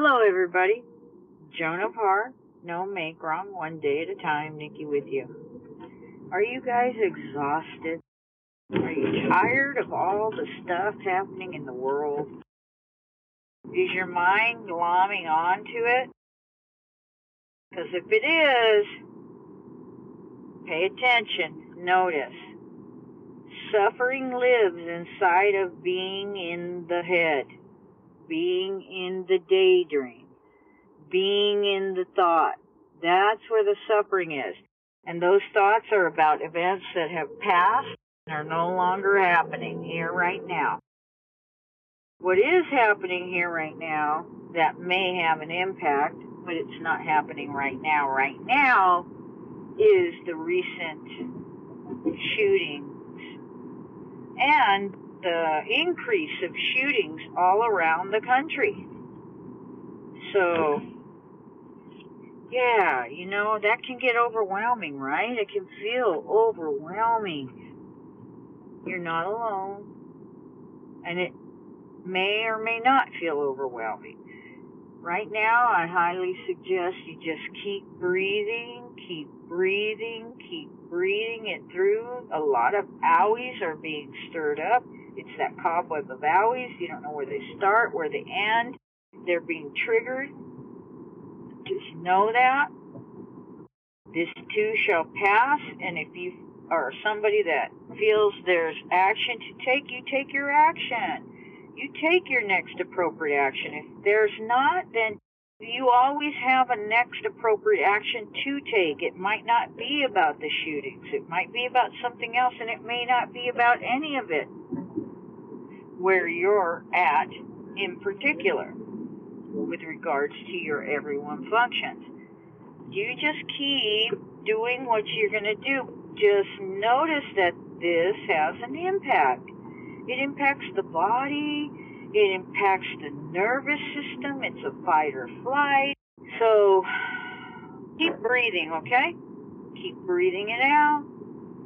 Hello, everybody. Joan of Heart, no make wrong, one day at a time. Nikki with you. Are you guys exhausted? Are you tired of all the stuff happening in the world? Is your mind glomming onto it? Because if it is, pay attention, notice. Suffering lives inside of being in the head being in the daydream, being in the thought. That's where the suffering is. And those thoughts are about events that have passed and are no longer happening here right now. What is happening here right now that may have an impact, but it's not happening right now. Right now is the recent shootings and the increase of shootings all around the country. So, yeah, you know, that can get overwhelming, right? It can feel overwhelming. You're not alone. And it may or may not feel overwhelming. Right now, I highly suggest you just keep breathing, keep breathing, keep breathing it through. A lot of owies are being stirred up. It's that cobweb of owies. You don't know where they start, where they end. They're being triggered. Just know that. This too shall pass, and if you are somebody that feels there's action to take, you take your action. You take your next appropriate action. If there's not, then you always have a next appropriate action to take. It might not be about the shootings. It might be about something else, and it may not be about any of it where you're at in particular with regards to your everyone functions. You just keep doing what you're going to do. Just notice that this has an impact. It impacts the body, it impacts the nervous system, it's a fight or flight. So keep breathing, okay? Keep breathing it out,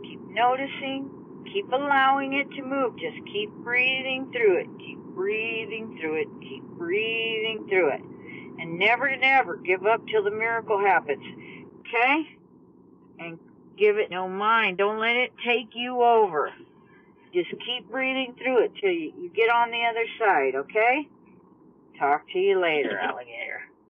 keep noticing, Keep allowing it to move. Just keep breathing through it. Keep breathing through it. Keep breathing through it. And never, never give up till the miracle happens. Okay? And give it no mind. Don't let it take you over. Just keep breathing through it till you, you get on the other side, okay? Talk to you later, alligator.